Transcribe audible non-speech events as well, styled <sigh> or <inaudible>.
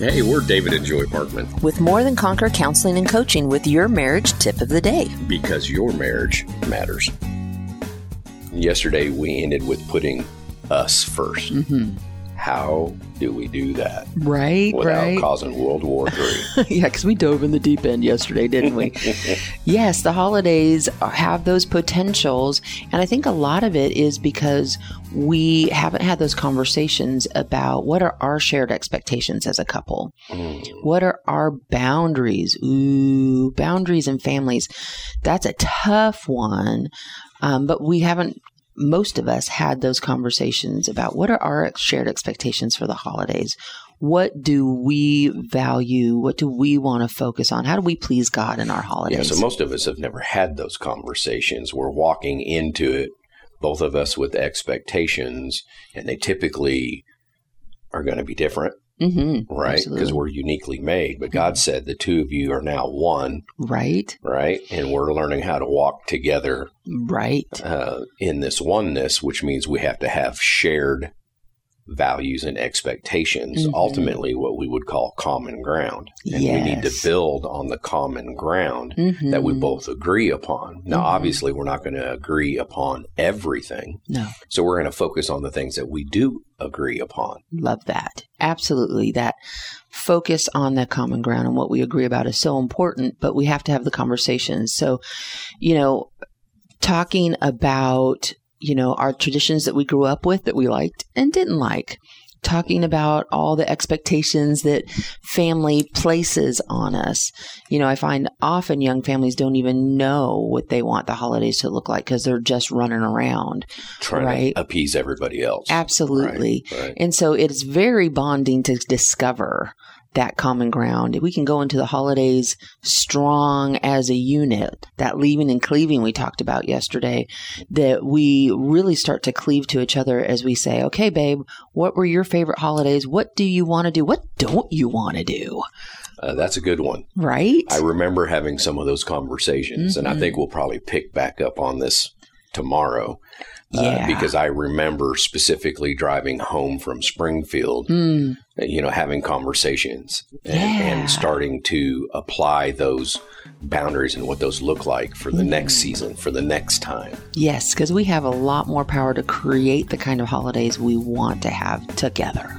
Hey, we're David and Joy Parkman with More Than Conquer Counseling and Coaching with your marriage tip of the day. because your marriage matters. Yesterday, we ended with putting us 1st How do we do that Right, without causing World War III? <laughs> yeah, because we dove in the deep end yesterday, didn't we? <laughs> yes, the holidays have those potentials. And I think a lot of it is because we haven't had those conversations about what are our shared expectations as a couple? What are our boundaries? Ooh, boundaries and families. That's a tough one. Um, but we haven't most of us had those conversations about what are our shared expectations for the holidays what do we value what do we want to focus on how do we please god in our holidays? yeah, so most of us have never had those conversations. We're walking into it, both of us with expectations, and they typically are going to be different, mm-hmm, right? Because we're uniquely made. But God said the two of you are now one, right right? And we're learning how to walk together right uh, in this oneness, which means we have to have shared values and expectations, Mhm. ultimately, what we would call common ground. And we need to build on the common ground that we Mhm. both agree upon. Now, Mhm. obviously, we're not going to agree upon everything. no So we're going to focus on the things that we do agree upon. Love that. Absolutely. That focus on that common ground and what we agree about is so important, but we have to have the conversations. So, you know, talking about, you know, our traditions that we grew up with that we liked and didn't like. Talking about all the expectations that family places on us. You know, I find often young families don't even know what they want the holidays to look like because they're just running around. Trying Right. to appease everybody else. Absolutely. Right, right. And so it's very bonding to discover that common ground. We can go into the holidays strong as a unit, that leaving and cleaving we talked about yesterday, that we really start to cleave to each other as we say, okay, babe, what were your favorite holidays? What do you want to do? What don't you want to do? Uh, that's a good one. Right? I remember having some of those conversations, and I Mhm. think we'll probably pick back up on this tomorrow. uh, because I remember specifically driving home from Springfield, Hmm. you know, having conversations and, Yeah. and starting to apply those boundaries and what those look like for the next Mm. season, for the next time. Yes, because we have a lot more power to create the kind of holidays we want to have together.